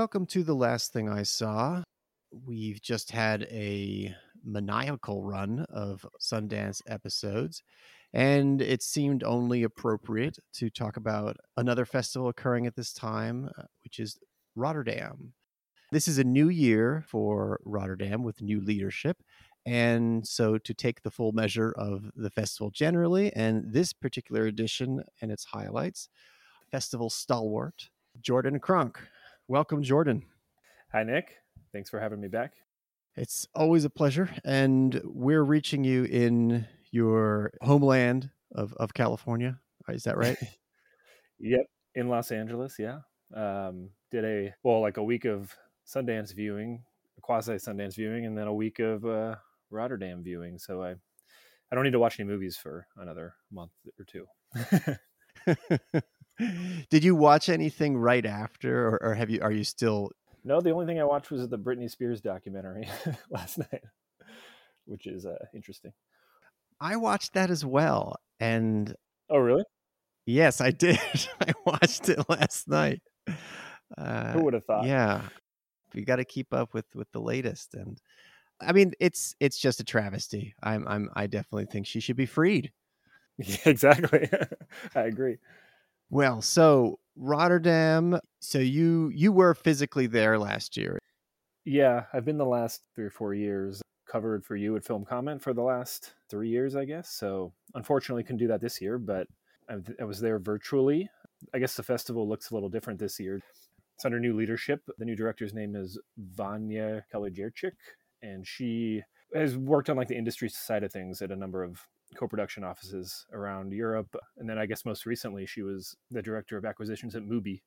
welcome to The Last Thing I Saw. We've just had a maniacal run of Sundance episodes, and it seemed only appropriate to talk about another festival occurring at this time, uh, which is Rotterdam. This is a new year for Rotterdam with new leadership. And so, to take the full measure of the festival generally, and this particular edition and its highlights, festival stalwart, Jordan Cronk. Welcome, Jordan. Hi, Nick. Thanks for having me back. It's always a pleasure. And we're reaching you in your homeland of, of California. Is that right? yep. In Los Angeles. Yeah. Um, did a, well, like a week of Sundance viewing, quasi Sundance viewing, and then a week of uh, Rotterdam viewing. So I, I don't need to watch any movies for another month or two. Did you watch anything right after, or, or, have you? Are you still? No, the only thing I watched was the Britney Spears documentary last night, which is uh, interesting. I watched that as well, and oh, really? Yes, I did. I watched it last night. Uh, Who would have thought? Yeah, you got to keep up with with the latest, and I mean, it's it's just a travesty. I'm I'm I definitely think she should be freed. Yeah, exactly. I agree. Well, so Rotterdam. So you you were physically there last year. Yeah, I've been the last three or four years covered for you at Film Comment for the last three years, I guess. So unfortunately, couldn't do that this year, but I, I was there virtually. I guess the festival looks a little different this year. It's under new leadership. The new director's name is Vanja Kaludjercic, and she has worked on like the industry side of things at a number of co-production offices around Europe. And then I guess most recently she was the director of acquisitions at Mubi.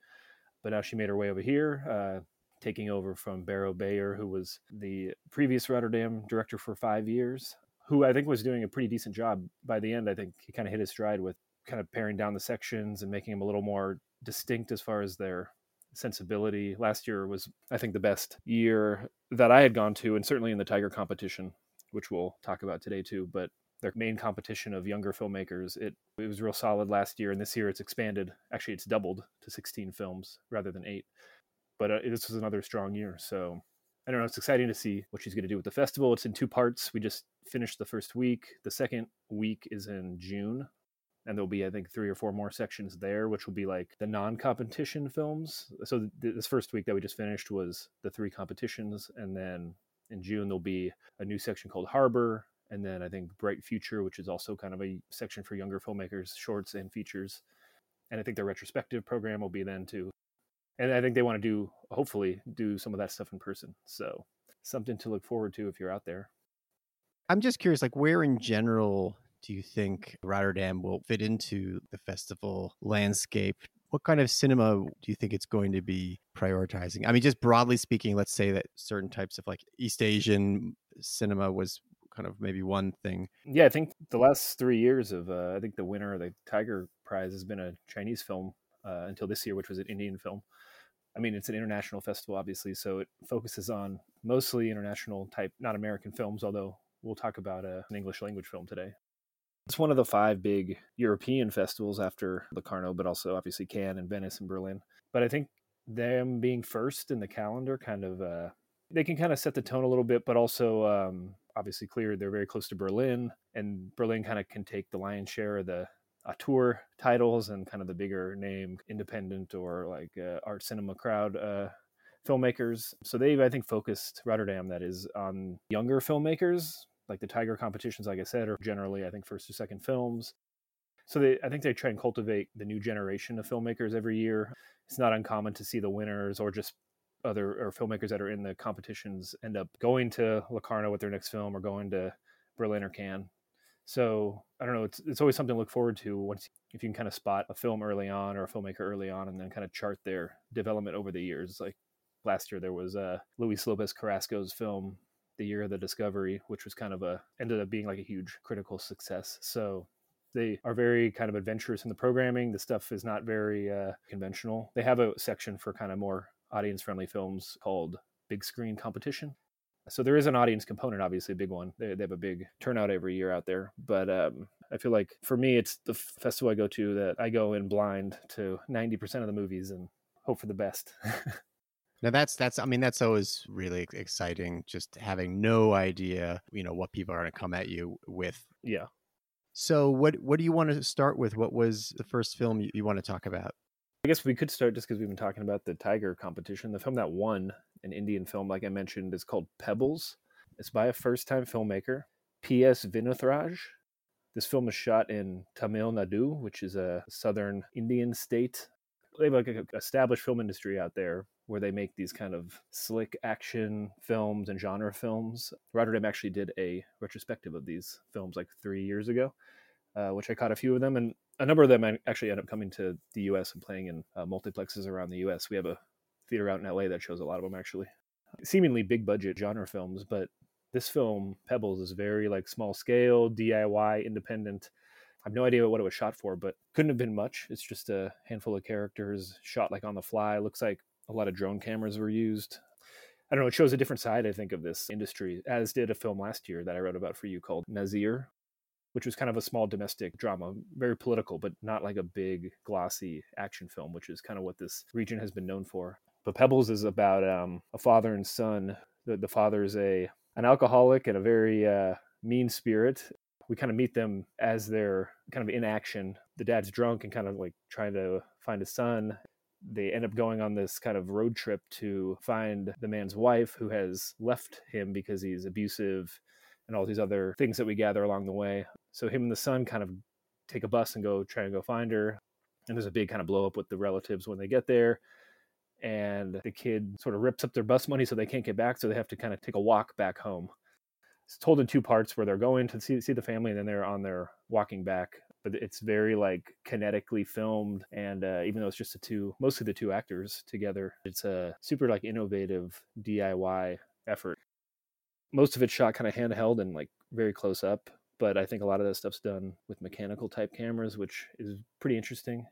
But now she made her way over here, uh, taking over from Bero Beyer, who was the previous Rotterdam director for five years, who I think was doing a pretty decent job. By the end, I think he kind of hit his stride with kind of paring down the sections and making them a little more distinct as far as their sensibility. Last year was, I think, the best year that I had gone to, and certainly in the Tiger competition, which we'll talk about today too. But their main competition of younger filmmakers. It it was real solid last year, and this year it's expanded. Actually, it's doubled to 16 films rather than eight. But uh, this was another strong year, so I don't know. It's exciting to see what she's going to do with the festival. It's in two parts. We just finished the first week. The second week is in June, and there'll be I think three or four more sections there, which will be like the non-competition films. So th- this first week that we just finished was the three competitions, and then in June there'll be a new section called Harbor, and then I think Bright Future, which is also kind of a section for younger filmmakers, shorts and features. And I think their retrospective program will be then too. And I think they want to do, hopefully, do some of that stuff in person. So something to look forward to if you're out there. I'm just curious, like, where in general do you think Rotterdam will fit into the festival landscape? What kind of cinema do you think it's going to be prioritizing? I mean, just broadly speaking, let's say that certain types of like East Asian cinema was kind of maybe one thing. Yeah, I think the last three years of uh, I think the winner of the Tiger Prize has been a Chinese film uh, until this year, which was an Indian film. I mean, it's an international festival, obviously, so it focuses on mostly international type, not American films. Although we'll talk about uh, an English language film today. It's one of the five big European festivals after Locarno, but also obviously Cannes and Venice and Berlin. But I think them being first in the calendar kind of uh, they can kind of set the tone a little bit, but also um, obviously clear they're very close to Berlin, and Berlin kind of can take the lion's share of the auteur titles and kind of the bigger name independent or like uh, art cinema crowd uh, filmmakers. So they've I think focused Rotterdam that is on younger filmmakers. Like the Tiger competitions, like I said, are generally I think first or second films. So they, I think they try and cultivate the new generation of filmmakers every year. It's not uncommon to see the winners or just other or filmmakers that are in the competitions end up going to Locarno with their next film or going to Berlin or Cannes. So I don't know. It's it's always something to look forward to once if you can kind of spot a film early on or a filmmaker early on, and then kind of chart their development over the years. Like last year, there was uh, Luis Lopez Carrasco's film, The Year of the Discovery, which was kind of a ended up being like a huge critical success. So they are very kind of adventurous in the programming. The stuff is not very uh, conventional. They have a section for kind of more audience friendly films called Big Screen Competition. So there is an audience component, obviously a big one. They, they have a big turnout every year out there. But um, I feel like for me, it's the festival I go to that I go in blind to 90% of the movies and hope for the best. Now that's that's I mean that's always really exciting just having no idea, you know, what people are going to come at you with. Yeah. So what what do you want to start with? What was the first film you, you want to talk about? I guess we could start just because we've been talking about the tiger competition. The film that won, an Indian film, like I mentioned, is called Pebbles. It's by a first time filmmaker, P.S. Vinothraj. This film is shot in Tamil Nadu, which is a southern Indian state. They have like an established film industry out there where they make these kind of slick action films and genre films. Rotterdam actually did a retrospective of these films like three years ago, uh, which I caught a few of them. And a number of them actually end up coming to the US and playing in uh, multiplexes around the US. We have a theater out in LA that shows a lot of them actually. Seemingly big budget genre films, but this film, Pebbles, is very like small scale, DIY, independent. I have no idea what it was shot for, but couldn't have been much. It's just a handful of characters shot like on the fly. Looks like a lot of drone cameras were used. I don't know, it shows a different side, I think, of this industry, as did a film last year that I wrote about for you called Nasir, which was kind of a small domestic drama, very political, but not like a big, glossy action film, which is kind of what this region has been known for. But Pebbles is about um, a father and son. The, the father is a an alcoholic and a very uh, mean spirit. We kind of meet them as they're kind of in action. The dad's drunk and kind of like trying to find his son. They end up going on this kind of road trip to find the man's wife who has left him because he's abusive and all these other things that we gather along the way. So him and the son kind of take a bus and go try and go find her. And there's a big kind of blow up with the relatives when they get there. And the kid sort of rips up their bus money so they can't get back. So they have to kind of take a walk back home. It's told in two parts where they're going to see, see the family and then they're on their walking back. But it's very like kinetically filmed. And uh, even though it's just the two, mostly the two actors together, it's a super like innovative DIY effort most of it's shot kind of handheld and like very close up but i think a lot of that stuff's done with mechanical type cameras which is pretty interesting.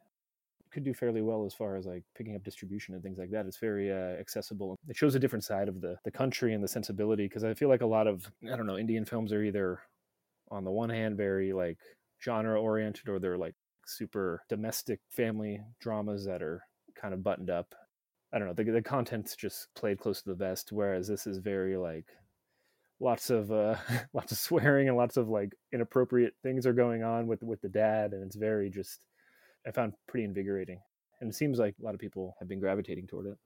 Could do fairly well as far as like picking up distribution and things like that. It's very uh, accessible. It shows a different side of the the country and the sensibility because i feel like a lot of i don't know indian films are either on the one hand very like genre oriented or they're like super domestic family dramas that are kind of buttoned up. I don't know the, the content's just played close to the vest whereas this is very like lots of uh, lots of swearing and lots of like inappropriate things are going on with with the dad, and it's very just I found pretty invigorating, and it seems like a lot of people have been gravitating toward it.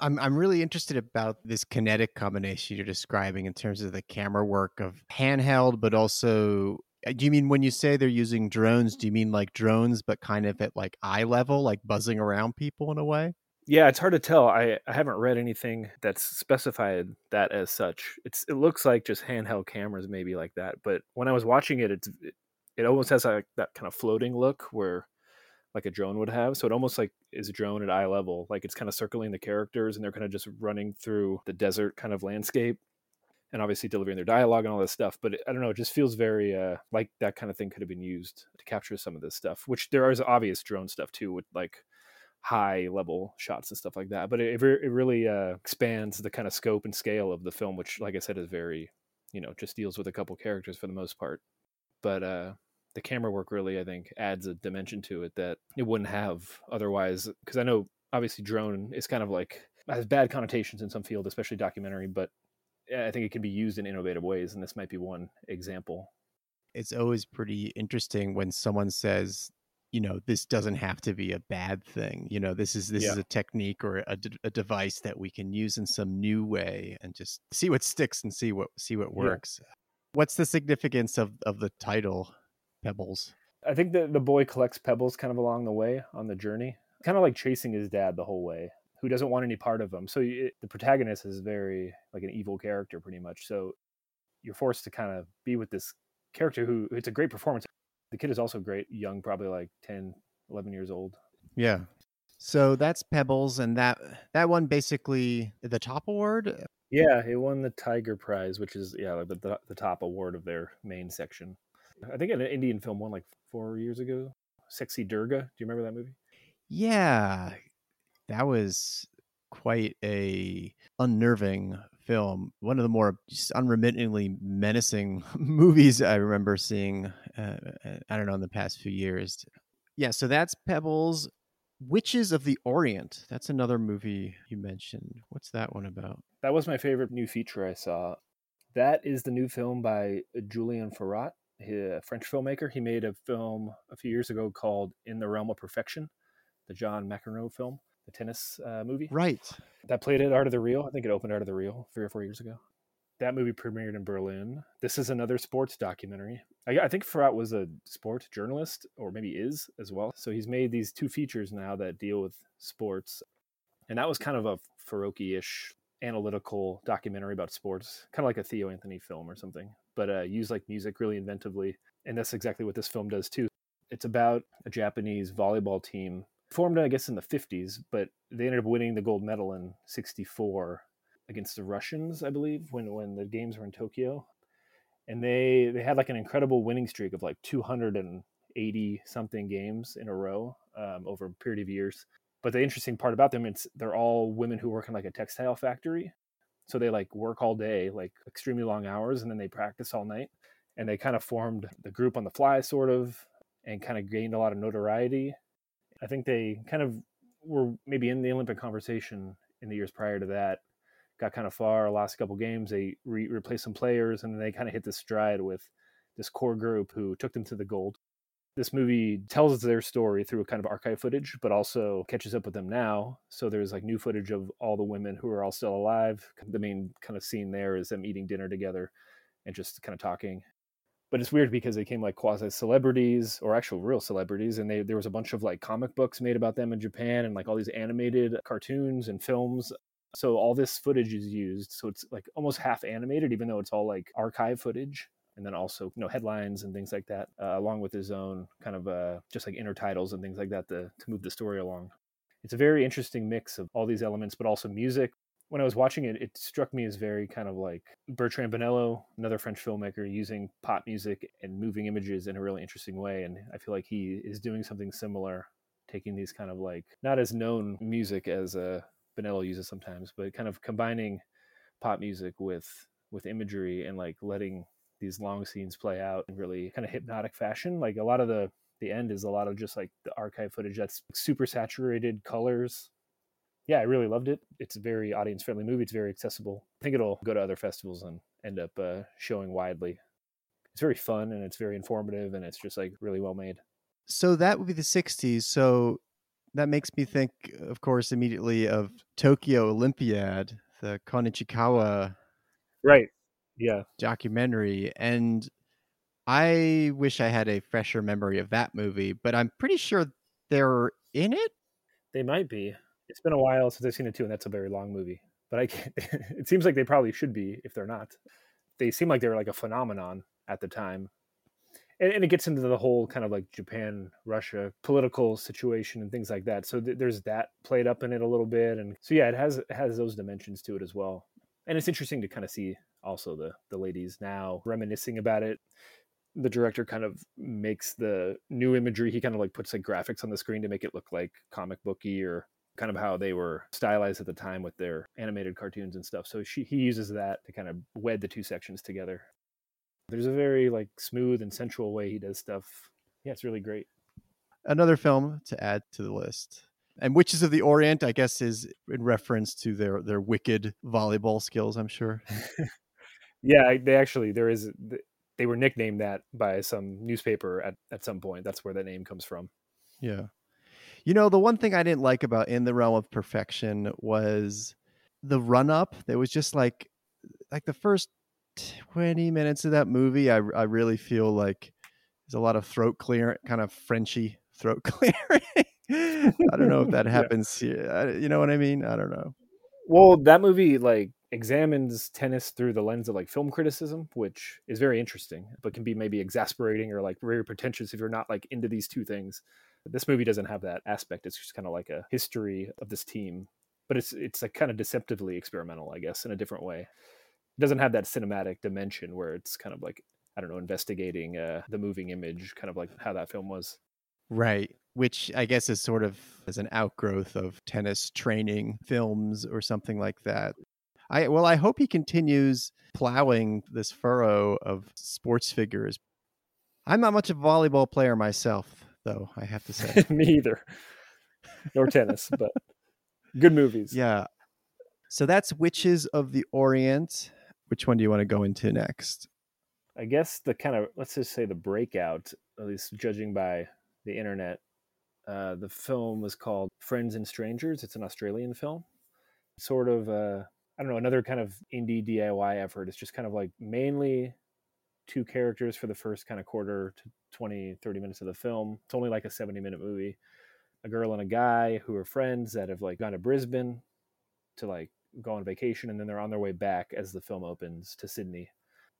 I'm I'm really interested about this kinetic combination you're describing in terms of the camera work of handheld, but also. Uh, do you mean when you say they're using drones? Do you mean like drones, but kind of at like eye level, like buzzing around people in a way? Yeah, it's hard to tell. I, I haven't read anything that's specified that as such. It's it looks like just handheld cameras maybe like that, but when I was watching it, it's it, it almost has like that kind of floating look where like a drone would have. So it almost like is a drone at eye level, like it's kind of circling the characters and they're kind of just running through the desert kind of landscape and obviously delivering their dialogue and all this stuff. But it, I don't know, it just feels very uh, like that kind of thing could have been used to capture some of this stuff, which there is obvious drone stuff too with like high level shots and stuff like that. But it, it really uh, expands the kind of scope and scale of the film, which, like I said, is very, you know, just deals with a couple characters for the most part. But uh, the camera work really, I think, adds a dimension to it that it wouldn't have otherwise. Because I know, obviously, drone is kind of like has bad connotations in some field, especially documentary. But I think it can be used in innovative ways, and this might be one example. It's always pretty interesting when someone says you know this doesn't have to be a bad thing you know this is this yeah. is a technique or a, a, device that we can use in some new way and just see what sticks and see what see what works yeah. what's the significance of of the title pebbles i think that the boy collects pebbles kind of along the way on the journey kind of like chasing his dad the whole way who doesn't want any part of him so it, the protagonist is very like an evil character pretty much so you're forced to kind of be with this character who it's a great performance the kid is also great, young, probably like 10, 11 years old. Yeah. So that's Pebbles, and that that one basically the top award. Yeah, it won the Tiger Prize, which is yeah like the the top award of their main section. I think an Indian film won like four years ago. Sexy Durga. Do you remember that movie? Yeah, that was quite a unnerving film. One of the more just unremittingly menacing movies I remember seeing. Uh, uh, I don't know in the past few years. Yeah, so that's Pebbles. Witches of the Orient. That's another movie you mentioned. What's that one about? That was my favorite new feature I saw. That is the new film by Julien Faraut, a French filmmaker. He made a film a few years ago called In the Realm of Perfection, the John McEnroe film, the tennis uh, movie. Right. That played at Art of the Real. I think it opened Art of the Real three or four years ago. That movie premiered in Berlin. This is another sports documentary. I, I think Faraut was a sports journalist, or maybe is as well. So he's made these two features now that deal with sports. And that was kind of a Farocki ish analytical documentary about sports, kind of like a Theo Anthony film or something, but uh, use like music really inventively. And that's exactly what this film does too. It's about a Japanese volleyball team formed, I guess, in the 50s, but they ended up winning the gold medal in 64 against the Russians, I believe, when when the games were in Tokyo, and they they had like an incredible winning streak of like 280 something games in a row um, over a period of years. But the interesting part about them, it's they're all women who work in like a textile factory, so they like work all day, like extremely long hours, and then they practice all night. And they kind of formed the group on the fly, sort of, and kind of gained a lot of notoriety. I think they kind of were maybe in the Olympic conversation in the years prior to that got kind of far. lost a couple games, they re- replaced some players, and they kind of hit the stride with this core group who took them to the gold. This movie tells their story through a kind of archive footage, but also catches up with them now. So there's like new footage of all the women who are all still alive. The main kind of scene there is them eating dinner together and just kind of talking. But it's weird because they came like quasi celebrities or actual real celebrities, and they, there was a bunch of like comic books made about them in Japan and like all these animated cartoons and films so all this footage is used. So it's like almost half animated, even though it's all like archive footage. And then also, you know, headlines and things like that, uh, along with his own kind of uh, just like inner titles and things like that to, to move the story along. It's a very interesting mix of all these elements, but also music. When I was watching it, it struck me as very kind of like Bertrand Bonello, another French filmmaker, using pop music and moving images in a really interesting way. And I feel like he is doing something similar, taking these kind of like not as known music as a uh, Bonello uses sometimes, but kind of combining pop music with with imagery and like letting these long scenes play out in really kind of hypnotic fashion. Like a lot of the the end is a lot of just like the archive footage that's super saturated colors. Yeah, I really loved it. It's a very audience friendly movie. It's very accessible. I think it'll go to other festivals and end up uh, showing widely. It's very fun and it's very informative and it's just like really well made. So that would be the 60s. So that makes me think, of course, immediately of Tokyo Olympiad, the Kon Ichikawa right. Yeah. documentary and i wish i had a fresher memory of that movie but i'm pretty sure they're in it? They might be. It's been a while since i've seen it too and that's a very long movie but i can't it seems like they probably should be if they're not. They seem like they were like a phenomenon at the time and, and, it gets into the whole kind of like Japan Russia political situation and things like that. So th- there's that played up in it a little bit, and so yeah, it has it has those dimensions to it as well. And it's interesting to kind of see also the the ladies now reminiscing about it. The director kind of makes the new imagery. He kind of like puts like graphics on the screen to make it look like comic booky or kind of how they were stylized at the time with their animated cartoons and stuff. So she, he uses that to kind of wed the two sections together. There's a very like smooth and sensual way he does stuff. Yeah, it's really great. Another film to add to the list. And Witches of the Orient, I guess, is in reference to their their wicked volleyball skills. I'm sure. yeah, they actually there is they were nicknamed that by some newspaper at at some point. That's where that name comes from. Yeah, you know the one thing I didn't like about In the Realm of Perfection was the run up. There was just like like the first 20 minutes of that movie, I, I really feel like there's a lot of throat clear, kind of Frenchy throat clearing. I don't know if that happens yeah. here. You know what I mean? I don't know. Well, that movie like examines tennis through the lens of like film criticism, which is very interesting, but can be maybe exasperating or like very pretentious if you're not like into these two things. This movie doesn't have that aspect. It's just kind of like a history of this team, but it's it's like kind of deceptively experimental, I guess, in a different way doesn't have that cinematic dimension where it's kind of like I don't know, investigating uh, the moving image, kind of like how that film was. Right. Which I guess is sort of as an outgrowth of tennis training films or something like that. I well, I hope he continues plowing this furrow of sports figures. I'm not much of a volleyball player myself, though. I have to say, me either. nor tennis, but good movies. Yeah. So that's Witches of the Orient. Which one do you want to go into next? I guess the kind of let's just say the breakout, at least judging by the internet. Uh, the film was called Friends and Strangers. It's an Australian film, sort of. Uh, I don't know another kind of indie DIY effort. It's just kind of like mainly two characters for the first kind of quarter to 20, 30 minutes of the film. It's only like a 70 minute movie. A girl and a guy who are friends that have like gone to Brisbane to like go on vacation and then they're on their way back as the film opens to Sydney.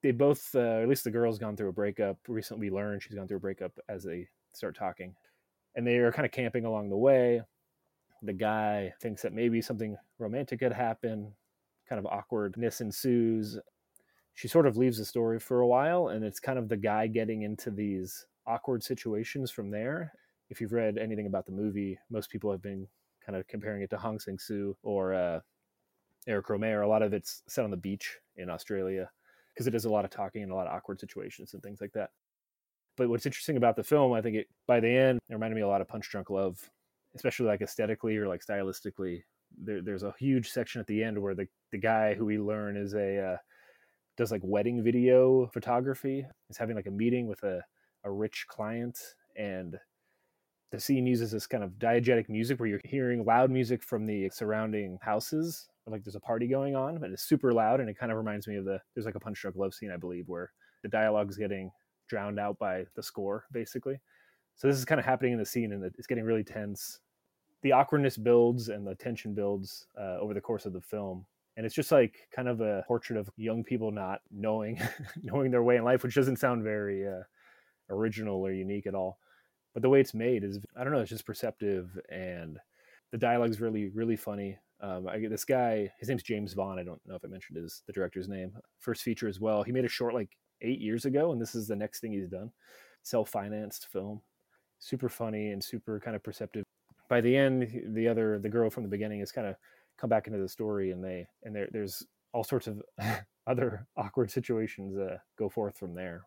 They both, uh, at least the girl's gone through a breakup. Recently, we learned she's gone through a breakup as they start talking. And they are kind of camping along the way. The guy thinks that maybe something romantic could happen. Kind of awkwardness ensues she sort of leaves the story for a while and it's kind of the guy getting into these awkward situations from there if you've read anything about the movie most people have been kind of comparing it to hong sang soo or uh, eric rohmer a lot of it's set on the beach in australia because it does a lot of talking and a lot of awkward situations and things like that but what's interesting about the film i think it by the end it reminded me a lot of punch drunk love especially like aesthetically or like stylistically there, there's a huge section at the end where the, the guy who we learn is a uh, does like wedding video photography. Is having like a meeting with a, a rich client and the scene uses this kind of diegetic music where you're hearing loud music from the surrounding houses. Like there's a party going on, but it's super loud, and it kind of reminds me of the there's like a Punch Drunk Love scene, I believe, where the dialogue's getting drowned out by the score, basically. So this is kind of happening in the scene, and it's getting really tense. The awkwardness builds and the tension builds uh, over the course of the film, and it's just like kind of a portrait of young people not knowing knowing their way in life which doesn't sound very uh, original or unique at all but the way it's made is i don't know it's just perceptive and the dialogue's really really funny um, I this guy his name's james vaughan i don't know if i mentioned his the director's name first feature as well. He made a short like eight years ago and this is the next thing he's done. Self-financed film. Super funny and super kind of perceptive. By the end the other the girl from the beginning is kind of come back into the story and they and there, there's all sorts of other awkward situations uh, go forth from there.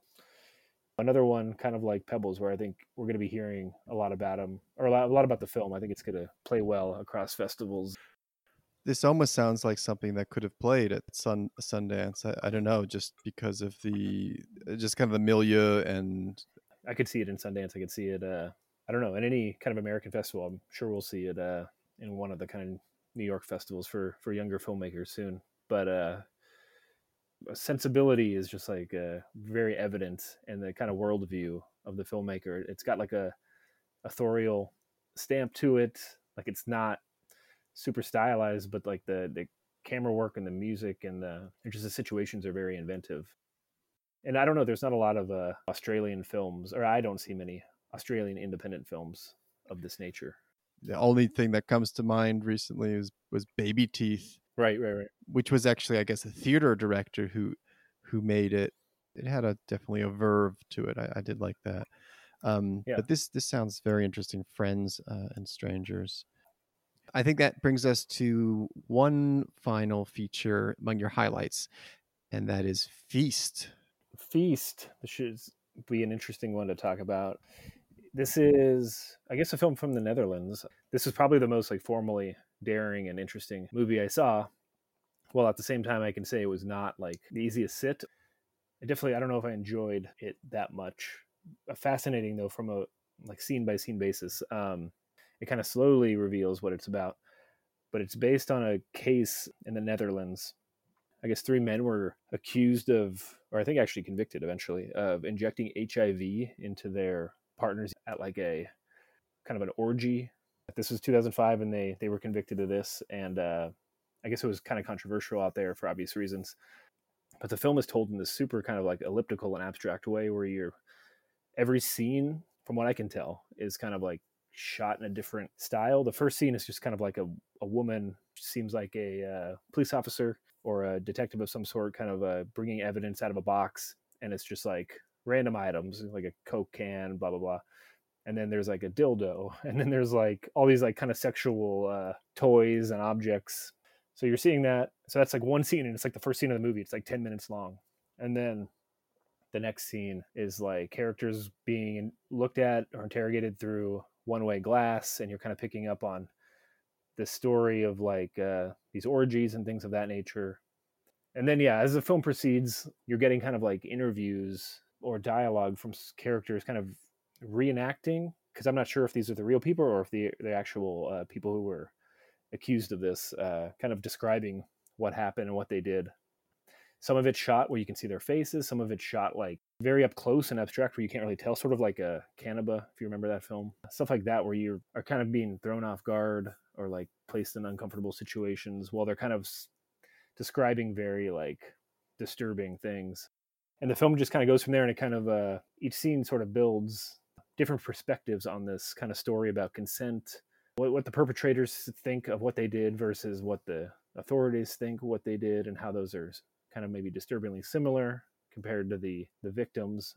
Another one kind of like pebbles where i think we're going to be hearing a lot about them or a lot, a lot about the film. I think it's going to play well across festivals this almost sounds like something that could have played at Sun Sundance. I, I, don't know, just because of the just kind of the milieu and. I could see it in Sundance. I could see it. Uh, I don't know in any kind of American festival. I'm sure we'll see it uh, in one of the kind of New York festivals for for younger filmmakers soon. But uh, sensibility is just like uh, very evident in the kind of worldview of the filmmaker. It's got like a authorial stamp to it. Like it's not super stylized, but like the the camera work and the music and the just the situations are very inventive. And I don't know, there's not a lot of uh, Australian films, or I don't see many Australian independent films of this nature the only thing that comes to mind recently was was Baby Teeth. Right, right, right. Which was actually, I guess, a theater director who who made it. It had a definitely a verve to it. I, I did like that. Um, yeah. But this this sounds very interesting. Friends uh, and strangers. I think that brings us to one final feature among your highlights, and that is Feast. Feast. This should be an interesting one to talk about this is i guess a film from the netherlands this is probably the most like formally daring and interesting movie i saw well at the same time i can say it was not like the easiest sit I definitely i don't know if i enjoyed it that much fascinating though from a like scene by scene basis um it kind of slowly reveals what it's about but it's based on a case in the netherlands i guess three men were accused of or i think actually convicted eventually of injecting hiv into their partners at like a kind of an orgy. This was 2005, and they they were convicted of this, and uh, I guess it was kind of controversial out there for obvious reasons. But the film is told in this super kind of like elliptical and abstract way, where you're every scene, from what I can tell, is kind of like shot in a different style. The first scene is just kind of like a, a woman, seems like a uh, police officer or a detective of some sort, kind of uh, bringing evidence out of a box, and it's just like random items like a coke can blah blah blah. And then there's like a dildo and then there's like all these like kind of sexual uh, toys and objects. So you're seeing that. So that's like one scene and it's like the first scene of the movie. It's like 10 minutes long. And then the next scene is like characters being looked at or interrogated through one way glass, and you're kind of picking up on the story of like uh, these orgies and things of that nature. And then, yeah, as the film proceeds, you're getting kind of like interviews or dialogue from characters kind of reenacting because I'm not sure if these are the real people or if the the actual uh, people who were accused of this, uh, kind of describing what happened and what they did. Some of it's shot where you can see their faces. Some of it's shot like very up close and abstract where you can't really tell, sort of like a Caniba, if you remember that film. Stuff like that where you are kind of being thrown off guard or like placed in uncomfortable situations while they're kind of describing very like disturbing things. And the film just kind of goes from there and it kind of, uh, each scene sort of builds different perspectives on this kind of story about consent, what, what the perpetrators think of what they did versus what the authorities think what they did, and how those are kind of maybe disturbingly similar compared to the the victims.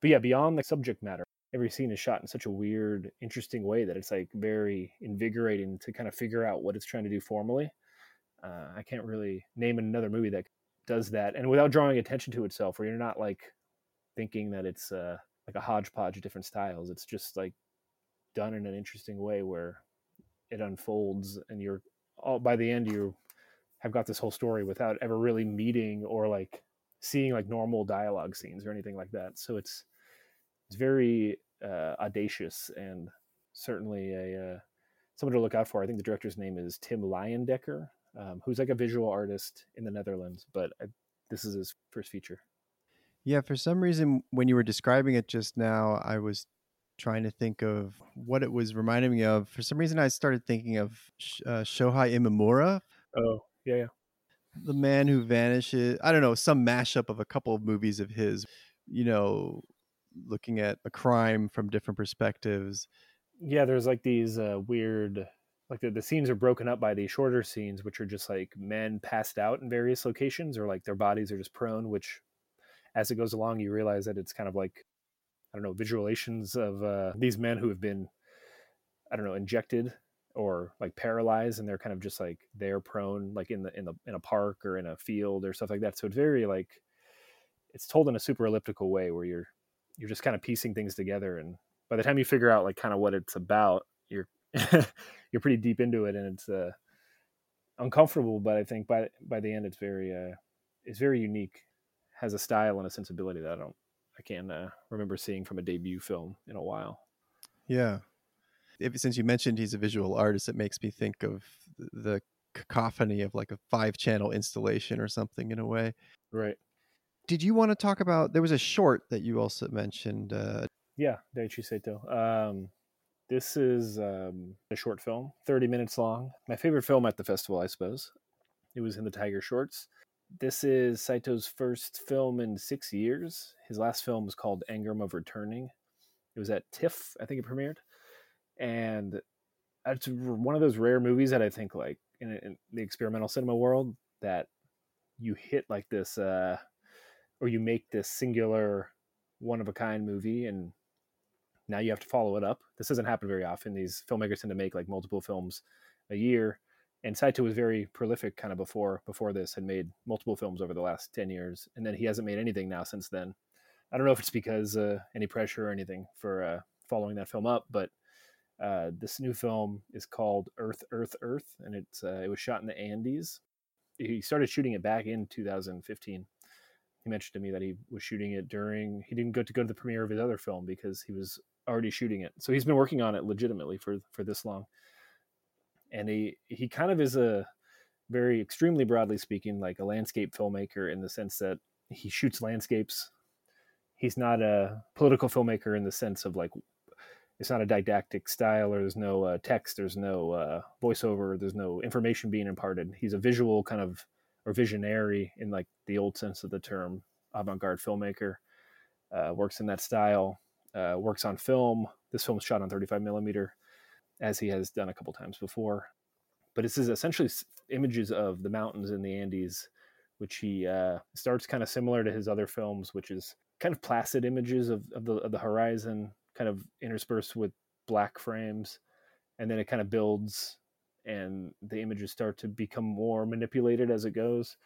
But yeah, beyond the subject matter, every scene is shot in such a weird, interesting way that it's like very invigorating to kind of figure out what it's trying to do formally. Uh, I can't really name another movie that does that, and without drawing attention to itself, where you're not like thinking that it's uh, like a hodgepodge of different styles. It's just like done in an interesting way where it unfolds, and you're all by the end you have got this whole story without ever really meeting or like seeing like normal dialogue scenes or anything like that. So it's it's very uh, audacious and certainly a uh, someone to look out for. I think the director's name is Tim Leyendecker, um, who's like a visual artist in the Netherlands, but I, this is his first feature. Yeah, for some reason, when you were describing it just now, I was trying to think of what it was reminding me of. For some reason, I started thinking of uh, Shohei Imamura. Oh, yeah, yeah. The man who vanishes. I don't know, some mashup of a couple of movies of his, you know, looking at a crime from different perspectives. Yeah, there's like these uh, weird, like the, the scenes are broken up by these shorter scenes, which are just like men passed out in various locations or like their bodies are just prone, which as it goes along, you realize that it's kind of like I don't know visualizations of uh, these men who have been I don't know injected or like paralyzed, and they're kind of just like they're prone, like in the in the in a park or in a field or stuff like that. So it's very like it's told in a super elliptical way where you're you're just kind of piecing things together, and by the time you figure out like kind of what it's about, you're you're pretty deep into it, and it's uh, uncomfortable. But I think by by the end, it's very uh, it's very unique has a style and a sensibility that I don't I can't uh, remember seeing from a debut film in a while. Yeah. If, since you mentioned he's a visual artist, it makes me think of the cacophony of like a five channel installation or something in a way. Right. Did you want to talk about? There was a short that you also mentioned. Uh, yeah, Daichi Saito. Um, this is um, a short film, 30 minutes long. My favorite film at the festival, I suppose. It was in the Tiger Shorts. This is Saito's first film in six years. His last film was called Engram of Returning. It was at TIFF, I think it premiered. And it's one of those rare movies that I think, like, in, in the experimental cinema world, that you hit like this, uh, or you make this singular, one of a kind movie, and now you have to follow it up. This doesn't happen very often. These filmmakers tend to make like multiple films a year and Saito was very prolific kind of before before this had made multiple films over the last 10 years and then he hasn't made anything now since then i don't know if it's because uh, any pressure or anything for uh, following that film up but uh, this new film is called earth earth earth and it's uh, it was shot in the andes. He started shooting it back in 2015 he mentioned to me that he was shooting it during he didn't go to go to the premiere of his other film because he was already shooting it. So he's been working on it legitimately for for this long. And he he kind of is a very extremely broadly speaking like a landscape filmmaker in the sense that he shoots landscapes. He's not a political filmmaker in the sense of like it's not a didactic style or there's no uh, text there's no uh, voiceover there's no information being imparted. He's a visual kind of or visionary in like the old sense of the term avant-garde filmmaker uh, works in that style uh, works on film. This film is shot on 35 millimeter as he has done a couple times before. But this is essentially images of the mountains in the Andes, which he uh, starts kind of similar to his other films, which is kind of placid images of, of the of the horizon, kind of interspersed with black frames, and then it kind of builds, and the images start to become more manipulated as it goes.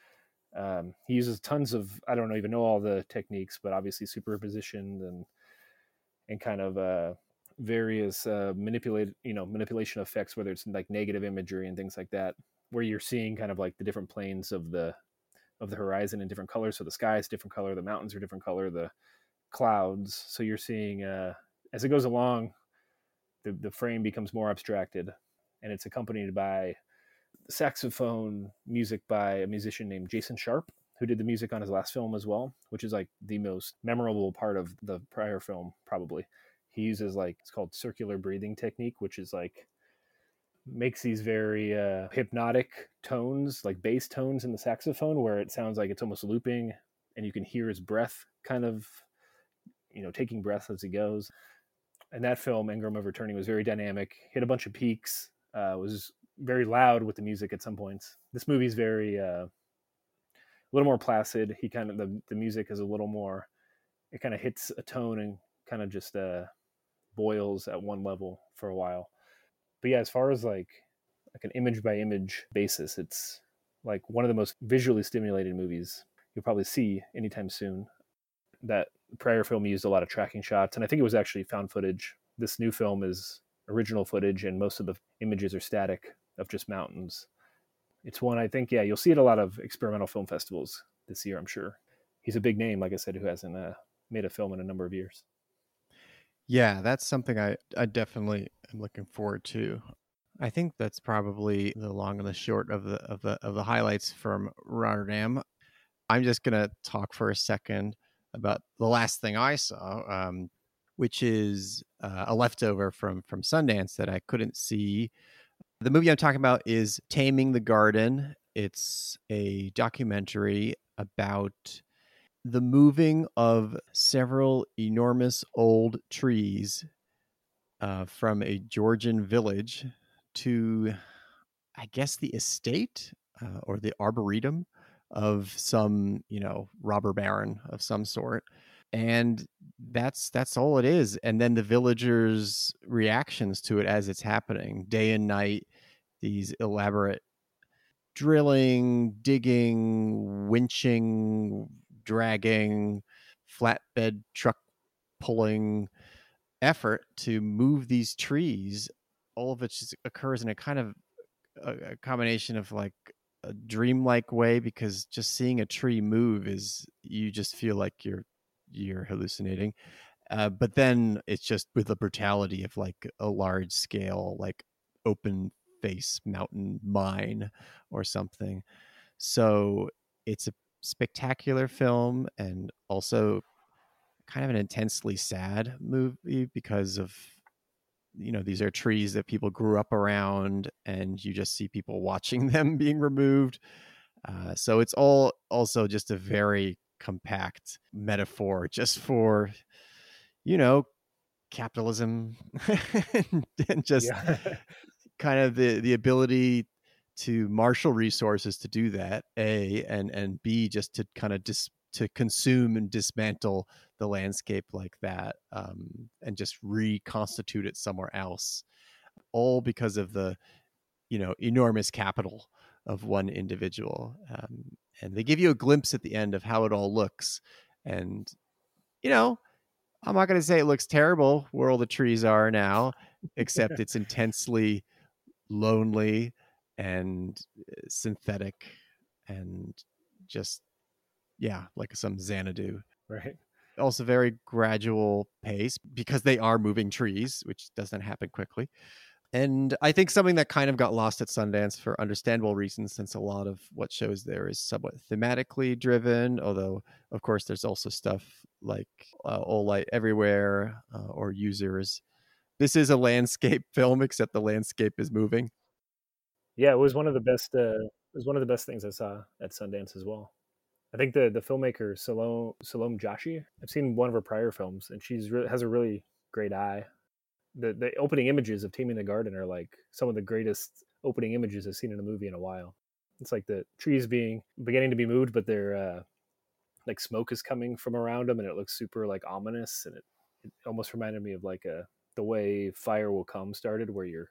Um, he uses tons of I don't even know all the techniques, but obviously superposition and and kind of uh, various uh, you know manipulation effects, whether it's like negative imagery and things like that, where you're seeing kind of like the different planes of the of the horizon in different colors. So the sky is different color, the mountains are different color, the clouds. So you're seeing uh, as it goes along, the the frame becomes more abstracted, and it's accompanied by saxophone music by a musician named Jason Sharp, who did the music on his last film as well, which is like the most memorable part of the prior film, probably. He uses like it's called circular breathing technique, which is like makes these very uh, hypnotic tones, like bass tones in the saxophone, where it sounds like it's almost looping, and you can hear his breath kind of, you know, taking breath as he goes. And that film, Engram of Returning, was very dynamic. Hit a bunch of peaks. Uh, was very loud with the music at some points. This movie's very uh, a little more placid. He kind of the the music is a little more. It kind of hits a tone and kind of just uh, boils at one level for a while. But yeah, as far as like like an image by image basis, it's like one of the most visually stimulated movies you'll probably see anytime soon. That prior film used a lot of tracking shots, and I think it was actually found footage. This new film is original footage, and most of the images are static of just mountains. It's one I think, yeah, you'll see it a lot of experimental film festivals this year, I'm sure. He's a big name, like I said, who hasn't uh, made a film in a number of years. Yeah, that's something I, I definitely am looking forward to. I think that's probably the long and the short of the of the of the highlights from Rotterdam. I'm just gonna talk for a second about the last thing I saw, um, which is uh, a leftover from from Sundance that I couldn't see. The movie I'm talking about is Taming the Garden. It's a documentary about the moving of several enormous old trees uh, from a Georgian village to, I guess, the estate uh, or the arboretum of some, you know, robber baron of some sort. And that's that's all it is. And then the villagers' reactions to it as it's happening, day and night, these elaborate drilling, digging, winching, dragging, flatbed truck pulling effort to move these trees. All of it just occurs in a kind of a, a combination of like a dreamlike way because just seeing a tree move is you just feel like you're you're hallucinating. Uh, but then it's just with the brutality of like a large scale, like open face mountain mine or something. So it's a spectacular film and also kind of an intensely sad movie because of you know these are trees that people grew up around and you just see people watching them being removed uh, so it's all also just a very compact metaphor just for you know capitalism and just yeah. kind of the the ability to marshal resources to do that a and and b just to kind of dis to consume and dismantle the landscape like that um, and just reconstitute it somewhere else all because of the you know enormous capital of one individual um, and they give you a glimpse at the end of how it all looks and you know i'm not going to say it looks terrible where all the trees are now except it's intensely lonely and uh, synthetic and just yeah like some xanadu right also very gradual pace because they are moving trees which doesn't happen quickly and i think something that kind of got lost at sundance for understandable reasons since a lot of what shows there is somewhat thematically driven although of course there's also stuff like uh, all light everywhere uh, or users this is a landscape film except the landscape is moving yeah, it was one of the best. Uh, it was one of the best things I saw at Sundance as well. I think the the filmmaker Salome Salome Jashi. I've seen one of her prior films, and she's re- has a really great eye. The the opening images of Taming the Garden are like some of the greatest opening images I've seen in a movie in a while. It's like the trees being beginning to be moved, but they're uh, like smoke is coming from around them, and it looks super like ominous, and it, it almost reminded me of like a the way Fire Will Come started, where you're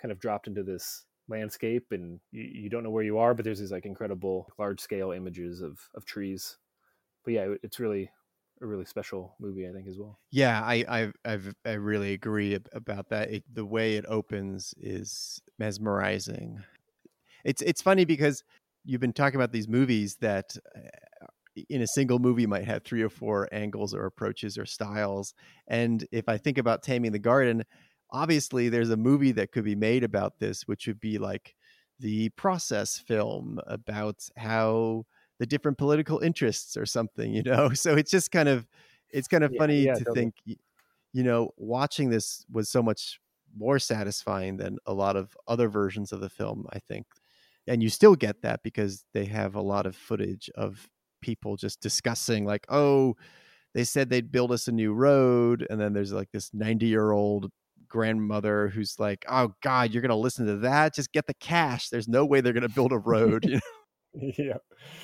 kind of dropped into this landscape and you, you don't know where you are but there's these like incredible large scale images of of trees but yeah it's really a really special movie, I think, as well. Yeah, I I I've, i really agree about that. It, the way it opens is mesmerizing. It's it's funny because you've been talking about these movies that uh, in a single movie might have three or four angles or approaches or styles. And if I think about Taming the Garden, obviously there's a movie that could be made about this, which would be like the process film about how the different political interests or something, you know? So it's just kind of, it's kind of Yeah, funny yeah, to totally. think, you know, watching this was so much more satisfying than a lot of other versions of the film, I think. And you still get that because they have a lot of footage of people just discussing, like, oh, they said they'd build us a new road. And then there's like this 90 year old grandmother who's like, oh, God, you're going to listen to that? Just get the cash. There's no way they're going to build a road. you, know? yeah.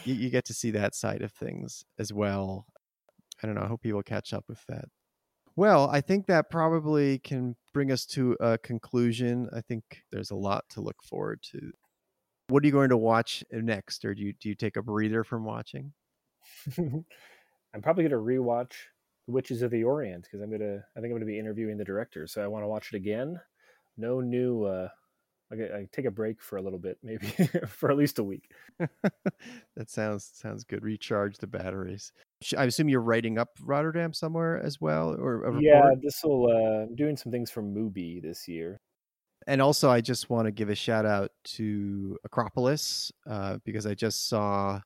you, you get to see that side of things as well. I don't know. I hope people catch up with that. Well, I think that probably can bring us to a conclusion. I think there's a lot to look forward to. What are you going to watch uh, next, or do you do you take a breather from watching? I'm probably gonna rewatch Witches of the Orient because I'm gonna I think I'm gonna be interviewing the director, so I want to watch it again. No new. uh I, I take a break for a little bit, maybe for at least a week. that sounds sounds good. Recharge the batteries. I assume you're writing up Rotterdam somewhere as well, or. Yeah, this will. Uh, I'm doing some things from Mubi this year. And also, I just want to give a shout out to Acropolis uh, because I just saw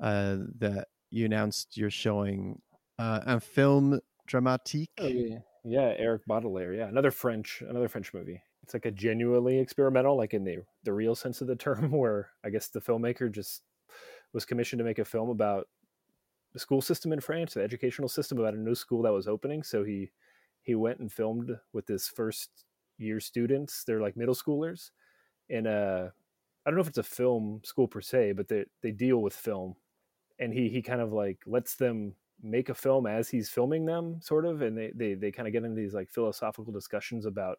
uh, that you announced you're showing uh, un film dramatique. Oh, yeah. yeah, Eric Baudelaire. Yeah, another French, another French movie. It's like a genuinely experimental, like in the the real sense of the term, where I guess the filmmaker just was commissioned to make a film about the school system in France, the educational system about a new school that was opening. So he he went and filmed with his first year students. They're like middle schoolers, and uh, I don't know if it's a film school per se, but they they deal with film, and he he kind of like lets them make a film as he's filming them, sort of, and they they they kind of get into these like philosophical discussions about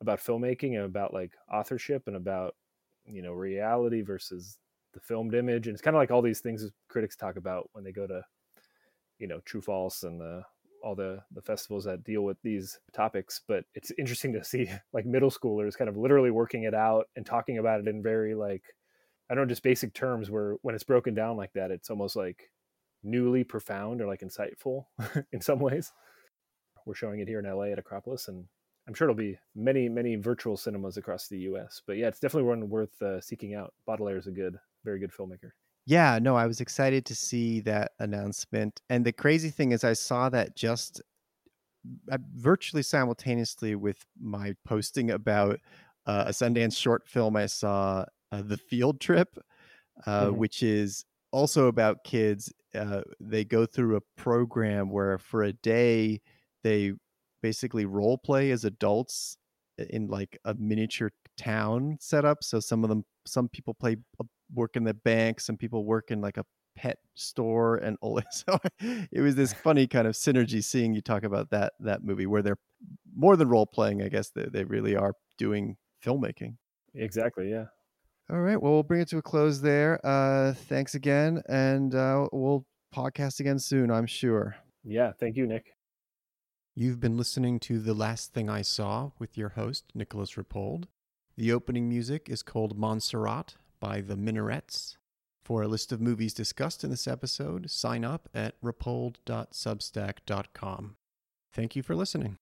about filmmaking and about like authorship and about you know reality versus the filmed image and it's kind of like all these things critics talk about when they go to you know true false and the all the the festivals that deal with these topics but it's interesting to see like middle schoolers kind of literally working it out and talking about it in very like i don't know just basic terms where when it's broken down like that it's almost like newly profound or like insightful in some ways we're showing it here in la at acropolis and I'm sure it'll be many, many virtual cinemas across the U.S. But yeah, it's definitely one worth uh, seeking out. Baudelaire is a good, very good filmmaker. Yeah, no, I was excited to see that announcement. And the crazy thing is, I saw that just uh, virtually simultaneously with my posting about uh, a Sundance short film. I saw uh, The Field Trip, uh, mm-hmm. which is also about kids. Uh, they go through a program where for a day they basically role play as adults in like a miniature town setup. So some of them, some people play work in the bank, some people work in like a pet store, and all. so it was this funny kind of synergy seeing you talk about that that movie where they're more than role playing. I guess they, they really are doing filmmaking. Exactly. Yeah. All right. Well, we'll bring it to a close there. Uh, thanks again, and uh, we'll podcast again soon. I'm sure. Yeah. Thank you, Nick. You've been listening to The Last Thing I Saw with your host, Nicolas Rapold. The opening music is called Monserrate by The Minarets. For a list of movies discussed in this episode, sign up at rapold.substack.com. Thank you for listening.